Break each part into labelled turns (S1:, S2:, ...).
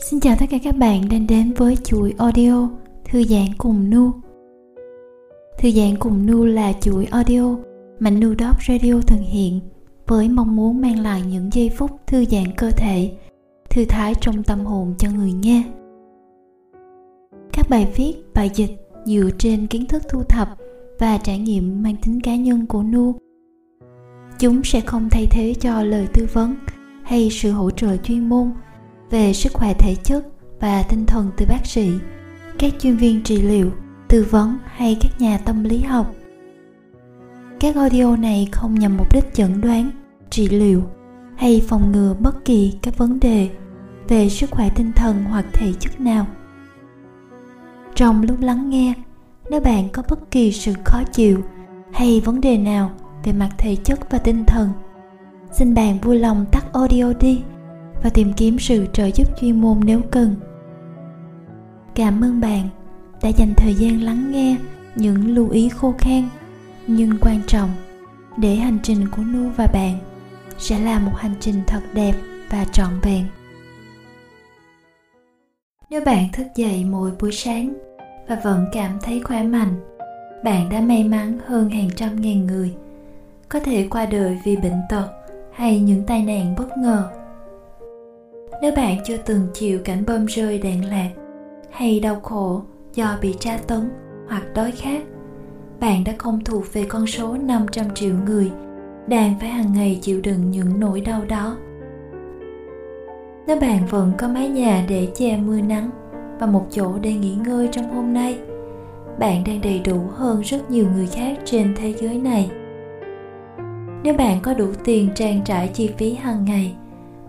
S1: Xin chào tất cả các bạn đang đến với chuỗi audio Thư giãn cùng Nu Thư giãn cùng Nu là chuỗi audio mà Nu Dog Radio thực hiện với mong muốn mang lại những giây phút thư giãn cơ thể, thư thái trong tâm hồn cho người nghe. Các bài viết, bài dịch dựa trên kiến thức thu thập và trải nghiệm mang tính cá nhân của Nu. Chúng sẽ không thay thế cho lời tư vấn hay sự hỗ trợ chuyên môn về sức khỏe thể chất và tinh thần từ bác sĩ, các chuyên viên trị liệu, tư vấn hay các nhà tâm lý học. Các audio này không nhằm mục đích chẩn đoán, trị liệu hay phòng ngừa bất kỳ các vấn đề về sức khỏe tinh thần hoặc thể chất nào. Trong lúc lắng nghe, nếu bạn có bất kỳ sự khó chịu hay vấn đề nào về mặt thể chất và tinh thần, xin bạn vui lòng tắt audio đi và tìm kiếm sự trợ giúp chuyên môn nếu cần. Cảm ơn bạn đã dành thời gian lắng nghe những lưu ý khô khan, nhưng quan trọng, để hành trình của nu và bạn sẽ là một hành trình thật đẹp và trọn vẹn. Nếu bạn thức dậy mỗi buổi sáng và vẫn cảm thấy khỏe mạnh, bạn đã may mắn hơn hàng trăm ngàn người có thể qua đời vì bệnh tật hay những tai nạn bất ngờ nếu bạn chưa từng chịu cảnh bom rơi đạn lạc hay đau khổ do bị tra tấn hoặc đói khát, bạn đã không thuộc về con số 500 triệu người đang phải hàng ngày chịu đựng những nỗi đau đó. Nếu bạn vẫn có mái nhà để che mưa nắng và một chỗ để nghỉ ngơi trong hôm nay, bạn đang đầy đủ hơn rất nhiều người khác trên thế giới này. Nếu bạn có đủ tiền trang trải chi phí hàng ngày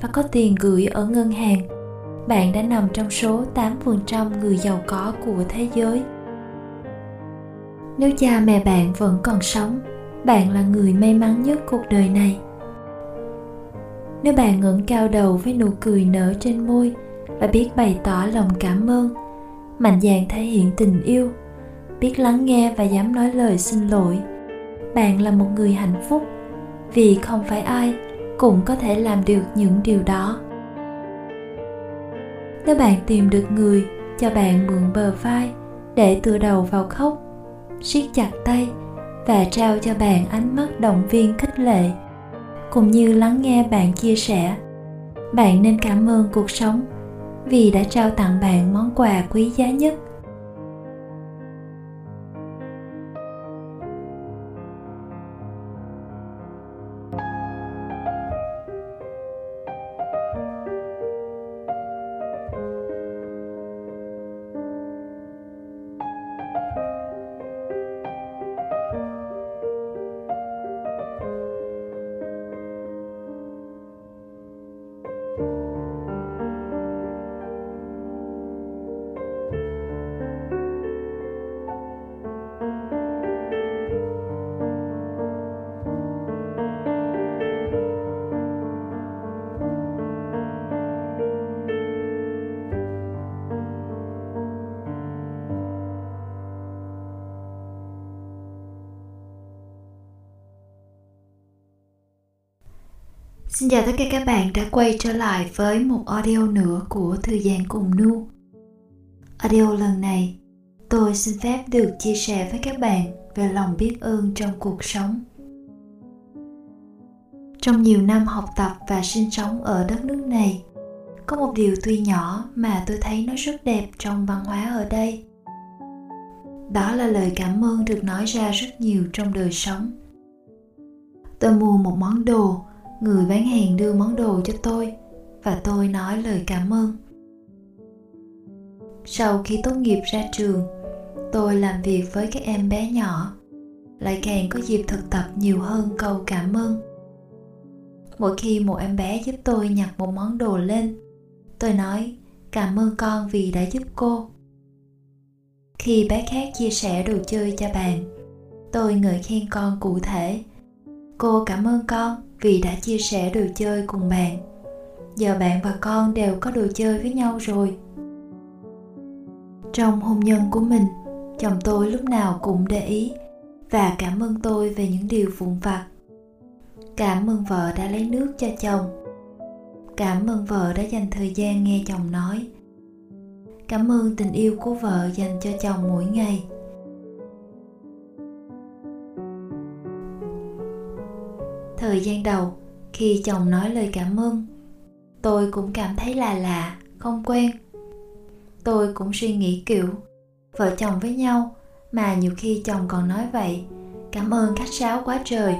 S1: và có tiền gửi ở ngân hàng, bạn đã nằm trong số 8% người giàu có của thế giới. Nếu cha mẹ bạn vẫn còn sống, bạn là người may mắn nhất cuộc đời này. Nếu bạn ngẩng cao đầu với nụ cười nở trên môi và biết bày tỏ lòng cảm ơn, mạnh dạn thể hiện tình yêu, biết lắng nghe và dám nói lời xin lỗi, bạn là một người hạnh phúc vì không phải ai cũng có thể làm được những điều đó. Nếu bạn tìm được người cho bạn mượn bờ vai để tựa đầu vào khóc, siết chặt tay và trao cho bạn ánh mắt động viên khích lệ, cũng như lắng nghe bạn chia sẻ, bạn nên cảm ơn cuộc sống vì đã trao tặng bạn món quà quý giá nhất. Xin chào tất cả các bạn đã quay trở lại với một audio nữa của Thư giãn cùng Nu. Audio lần này, tôi xin phép được chia sẻ với các bạn về lòng biết ơn trong cuộc sống. Trong nhiều năm học tập và sinh sống ở đất nước này, có một điều tuy nhỏ mà tôi thấy nó rất đẹp trong văn hóa ở đây. Đó là lời cảm ơn được nói ra rất nhiều trong đời sống. Tôi mua một món đồ người bán hàng đưa món đồ cho tôi và tôi nói lời cảm ơn. Sau khi tốt nghiệp ra trường, tôi làm việc với các em bé nhỏ, lại càng có dịp thực tập nhiều hơn câu cảm ơn. Mỗi khi một em bé giúp tôi nhặt một món đồ lên, tôi nói cảm ơn con vì đã giúp cô. Khi bé khác chia sẻ đồ chơi cho bạn, tôi ngợi khen con cụ thể cô cảm ơn con vì đã chia sẻ đồ chơi cùng bạn. Giờ bạn và con đều có đồ chơi với nhau rồi. Trong hôn nhân của mình, chồng tôi lúc nào cũng để ý và cảm ơn tôi về những điều vụn vặt. Cảm ơn vợ đã lấy nước cho chồng. Cảm ơn vợ đã dành thời gian nghe chồng nói. Cảm ơn tình yêu của vợ dành cho chồng mỗi ngày. Thời gian đầu khi chồng nói lời cảm ơn. Tôi cũng cảm thấy là lạ, không quen. Tôi cũng suy nghĩ kiểu, vợ chồng với nhau, mà nhiều khi chồng còn nói vậy, cảm ơn khách sáo quá trời.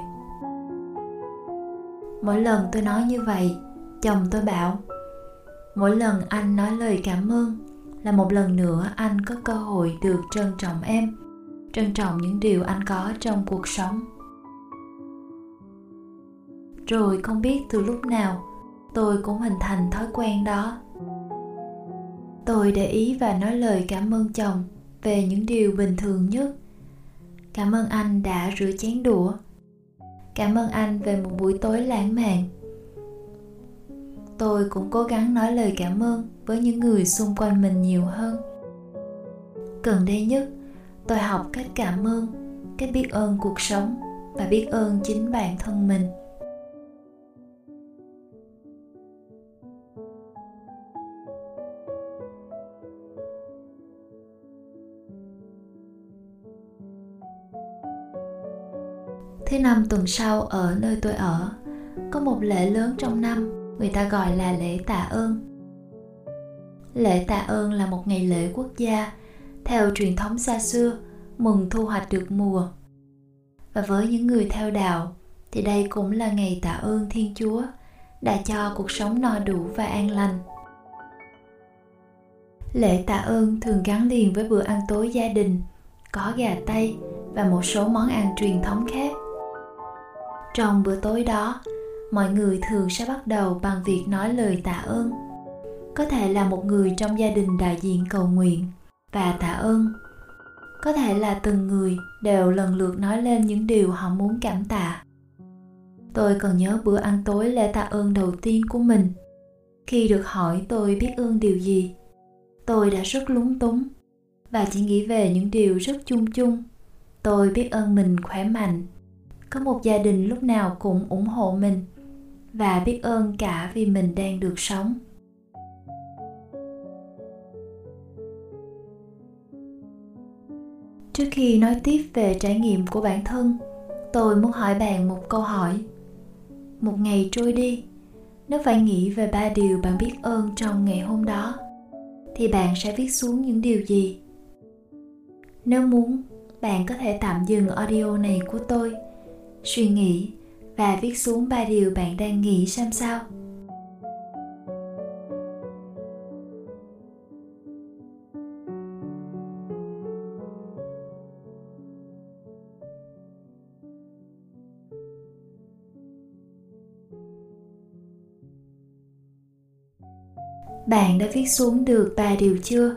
S1: Mỗi lần tôi nói như vậy, chồng tôi bảo, mỗi lần anh nói lời cảm ơn là một lần nữa anh có cơ hội được trân trọng em, trân trọng những điều anh có trong cuộc sống rồi không biết từ lúc nào tôi cũng hình thành thói quen đó. Tôi để ý và nói lời cảm ơn chồng về những điều bình thường nhất. Cảm ơn anh đã rửa chén đũa. Cảm ơn anh về một buổi tối lãng mạn. Tôi cũng cố gắng nói lời cảm ơn với những người xung quanh mình nhiều hơn. Gần đây nhất, tôi học cách cảm ơn, cách biết ơn cuộc sống và biết ơn chính bản thân mình. Năm tuần sau ở nơi tôi ở, có một lễ lớn trong năm, người ta gọi là lễ tạ ơn. Lễ tạ ơn là một ngày lễ quốc gia. Theo truyền thống xa xưa, mừng thu hoạch được mùa. Và với những người theo đạo, thì đây cũng là ngày tạ ơn thiên chúa đã cho cuộc sống no đủ và an lành. Lễ tạ ơn thường gắn liền với bữa ăn tối gia đình, có gà tây và một số món ăn truyền thống khác trong bữa tối đó, mọi người thường sẽ bắt đầu bằng việc nói lời tạ ơn. Có thể là một người trong gia đình đại diện cầu nguyện và tạ ơn. Có thể là từng người đều lần lượt nói lên những điều họ muốn cảm tạ. Tôi còn nhớ bữa ăn tối lễ tạ ơn đầu tiên của mình. Khi được hỏi tôi biết ơn điều gì, tôi đã rất lúng túng và chỉ nghĩ về những điều rất chung chung. Tôi biết ơn mình khỏe mạnh có một gia đình lúc nào cũng ủng hộ mình và biết ơn cả vì mình đang được sống. Trước khi nói tiếp về trải nghiệm của bản thân, tôi muốn hỏi bạn một câu hỏi. Một ngày trôi đi nếu phải nghĩ về ba điều bạn biết ơn trong ngày hôm đó, thì bạn sẽ viết xuống những điều gì? Nếu muốn, bạn có thể tạm dừng audio này của tôi suy nghĩ và viết xuống ba điều bạn đang nghĩ xem sao. Bạn đã viết xuống được ba điều chưa?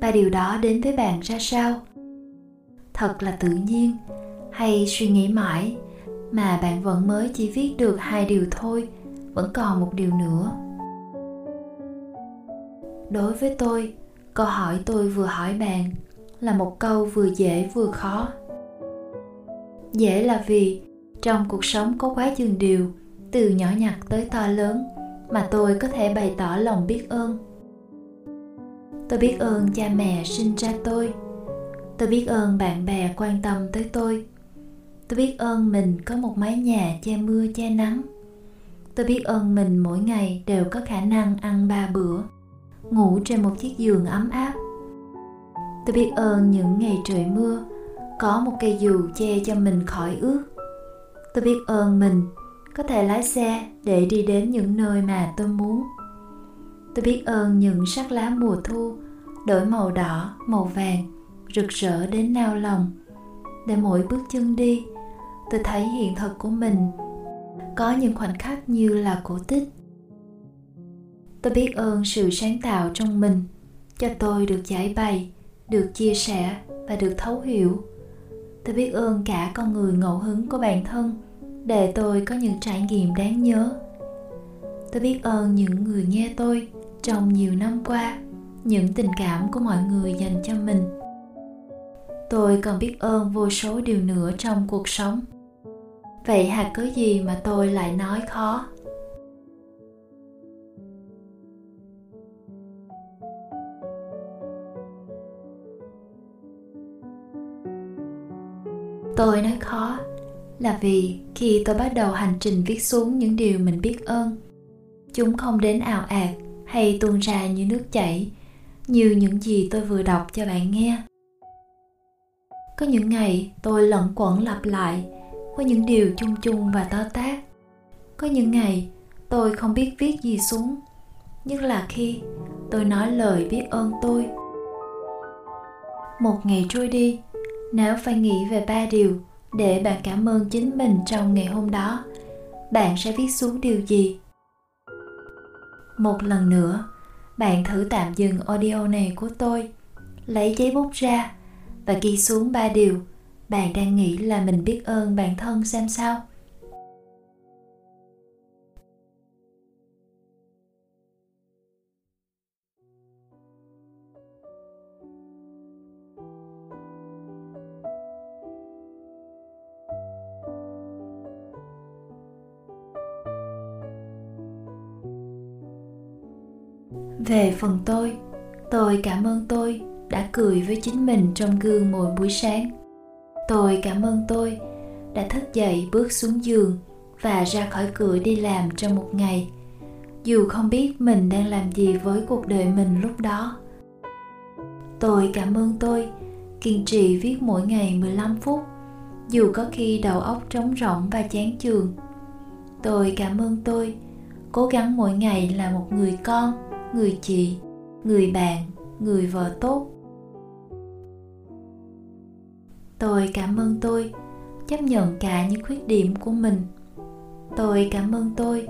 S1: Ba điều đó đến với bạn ra sao? Thật là tự nhiên hay suy nghĩ mãi, mà bạn vẫn mới chỉ viết được hai điều thôi, vẫn còn một điều nữa. Đối với tôi, câu hỏi tôi vừa hỏi bạn là một câu vừa dễ vừa khó. Dễ là vì trong cuộc sống có quá chừng điều, từ nhỏ nhặt tới to lớn, mà tôi có thể bày tỏ lòng biết ơn. Tôi biết ơn cha mẹ sinh ra tôi. Tôi biết ơn bạn bè quan tâm tới tôi tôi biết ơn mình có một mái nhà che mưa che nắng. Tôi biết ơn mình mỗi ngày đều có khả năng ăn ba bữa, ngủ trên một chiếc giường ấm áp. Tôi biết ơn những ngày trời mưa, có một cây dù che cho mình khỏi ướt. Tôi biết ơn mình có thể lái xe để đi đến những nơi mà tôi muốn. Tôi biết ơn những sắc lá mùa thu đổi màu đỏ, màu vàng, rực rỡ đến nao lòng để mỗi bước chân đi tôi thấy hiện thực của mình có những khoảnh khắc như là cổ tích. Tôi biết ơn sự sáng tạo trong mình, cho tôi được giải bày, được chia sẻ và được thấu hiểu. Tôi biết ơn cả con người ngẫu hứng của bản thân để tôi có những trải nghiệm đáng nhớ. Tôi biết ơn những người nghe tôi trong nhiều năm qua, những tình cảm của mọi người dành cho mình. Tôi còn biết ơn vô số điều nữa trong cuộc sống vậy hà cớ gì mà tôi lại nói khó? Tôi nói khó là vì khi tôi bắt đầu hành trình viết xuống những điều mình biết ơn, chúng không đến ảo ạt hay tuôn ra như nước chảy như những gì tôi vừa đọc cho bạn nghe. Có những ngày tôi lẩn quẩn lặp lại có những điều chung chung và to tát. Có những ngày, tôi không biết viết gì xuống, nhưng là khi tôi nói lời biết ơn tôi. Một ngày trôi đi, nếu phải nghĩ về ba điều để bạn cảm ơn chính mình trong ngày hôm đó, bạn sẽ viết xuống điều gì? Một lần nữa, bạn thử tạm dừng audio này của tôi, lấy giấy bút ra và ghi xuống ba điều bạn đang nghĩ là mình biết ơn bản thân xem sao? Về phần tôi tôi cảm ơn tôi đã cười với chính mình trong gương mỗi buổi sáng tôi cảm ơn tôi đã thức dậy, bước xuống giường và ra khỏi cửa đi làm trong một ngày. Dù không biết mình đang làm gì với cuộc đời mình lúc đó. Tôi cảm ơn tôi kiên trì viết mỗi ngày 15 phút, dù có khi đầu óc trống rỗng và chán chường. Tôi cảm ơn tôi cố gắng mỗi ngày là một người con, người chị, người bạn, người vợ tốt. Tôi cảm ơn tôi, chấp nhận cả những khuyết điểm của mình. Tôi cảm ơn tôi,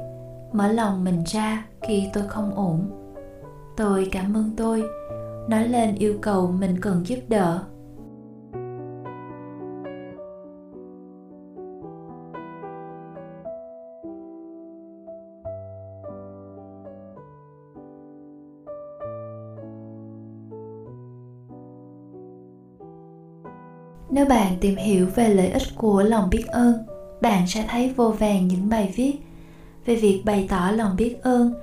S1: mở lòng mình ra khi tôi không ổn. Tôi cảm ơn tôi, nói lên yêu cầu mình cần giúp đỡ. Nếu bạn tìm hiểu về lợi ích của lòng biết ơn, bạn sẽ thấy vô vàng những bài viết. Về việc bày tỏ lòng biết ơn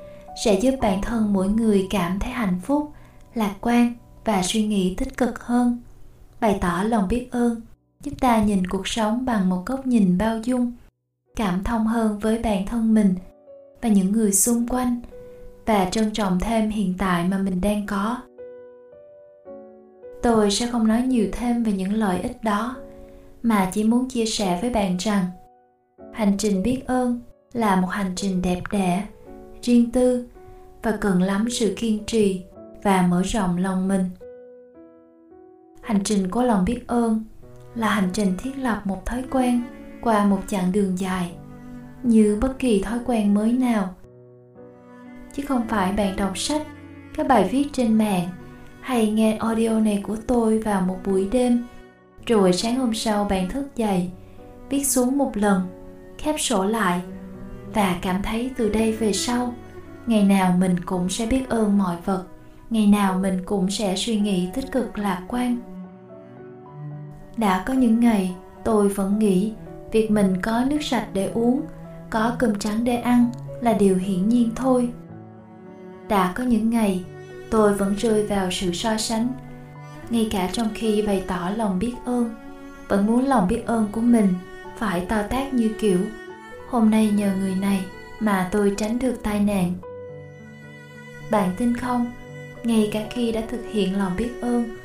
S1: sẽ giúp bản thân mỗi người cảm thấy hạnh phúc, lạc quan và suy nghĩ tích cực hơn. Bày tỏ lòng biết ơn, giúp ta nhìn cuộc sống bằng một góc nhìn bao dung, cảm thông hơn với bản thân mình và những người xung quanh và trân trọng thêm hiện tại mà mình đang có tôi sẽ không nói nhiều thêm về những lợi ích đó, mà chỉ muốn chia sẻ với bạn rằng, hành trình biết ơn là một hành trình đẹp đẽ, riêng tư và cần lắm sự kiên trì và mở rộng lòng mình. Hành trình của lòng biết ơn là hành trình thiết lập một thói quen qua một chặng đường dài, như bất kỳ thói quen mới nào. Chứ không phải bạn đọc sách, các bài viết trên mạng hay nghe audio này của tôi vào một buổi đêm. Rồi sáng hôm sau bạn thức dậy, viết xuống một lần, khép sổ lại và cảm thấy từ đây về sau, ngày nào mình cũng sẽ biết ơn mọi vật, ngày nào mình cũng sẽ suy nghĩ tích cực lạc quan. Đã có những ngày, tôi vẫn nghĩ việc mình có nước sạch để uống, có cơm trắng để ăn là điều hiển nhiên thôi. Đã có những ngày tôi vẫn rơi vào sự so sánh. Ngay cả trong khi bày tỏ lòng biết ơn, vẫn muốn lòng biết ơn của mình phải to tác như kiểu, hôm nay nhờ người này mà tôi tránh được tai nạn. Bạn tin không? Ngay cả khi đã thực hiện lòng biết ơn,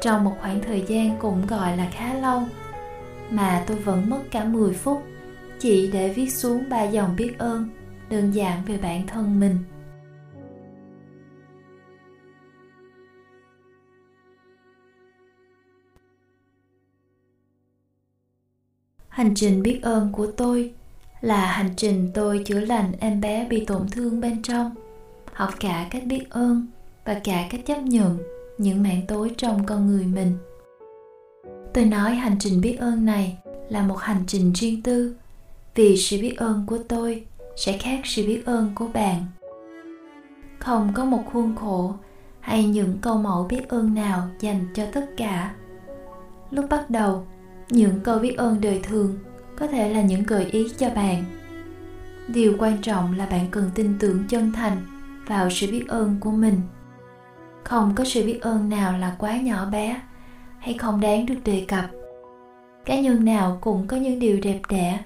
S1: trong một khoảng thời gian cũng gọi là khá lâu, mà tôi vẫn mất cả 10 phút chỉ để viết xuống ba dòng biết ơn đơn giản về bản thân mình. Hành trình biết ơn của tôi là hành trình tôi chữa lành em bé bị tổn thương bên trong. Học cả cách biết ơn và cả cách chấp nhận những mảng tối trong con người mình. Tôi nói hành trình biết ơn này là một hành trình riêng tư, vì sự biết ơn của tôi sẽ khác sự biết ơn của bạn. Không có một khuôn khổ hay những câu mẫu biết ơn nào dành cho tất cả. Lúc bắt đầu những câu biết ơn đời thường có thể là những gợi ý cho bạn. Điều quan trọng là bạn cần tin tưởng chân thành vào sự biết ơn của mình. Không có sự biết ơn nào là quá nhỏ bé hay không đáng được đề cập. Cá nhân nào cũng có những điều đẹp đẽ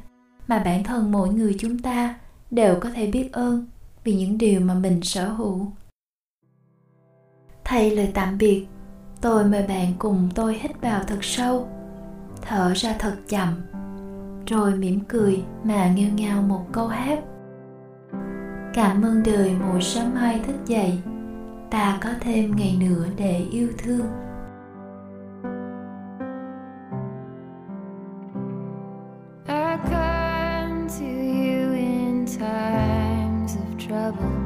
S1: mà bản thân mỗi người chúng ta đều có thể biết ơn vì những điều mà mình sở hữu. Thay lời tạm biệt, tôi mời bạn cùng tôi hít vào thật sâu thở ra thật chậm, rồi mỉm cười mà nghêu ngao một câu hát. Cảm ơn đời mỗi sớm mai thức dậy, ta có thêm ngày nữa để yêu thương.
S2: Stay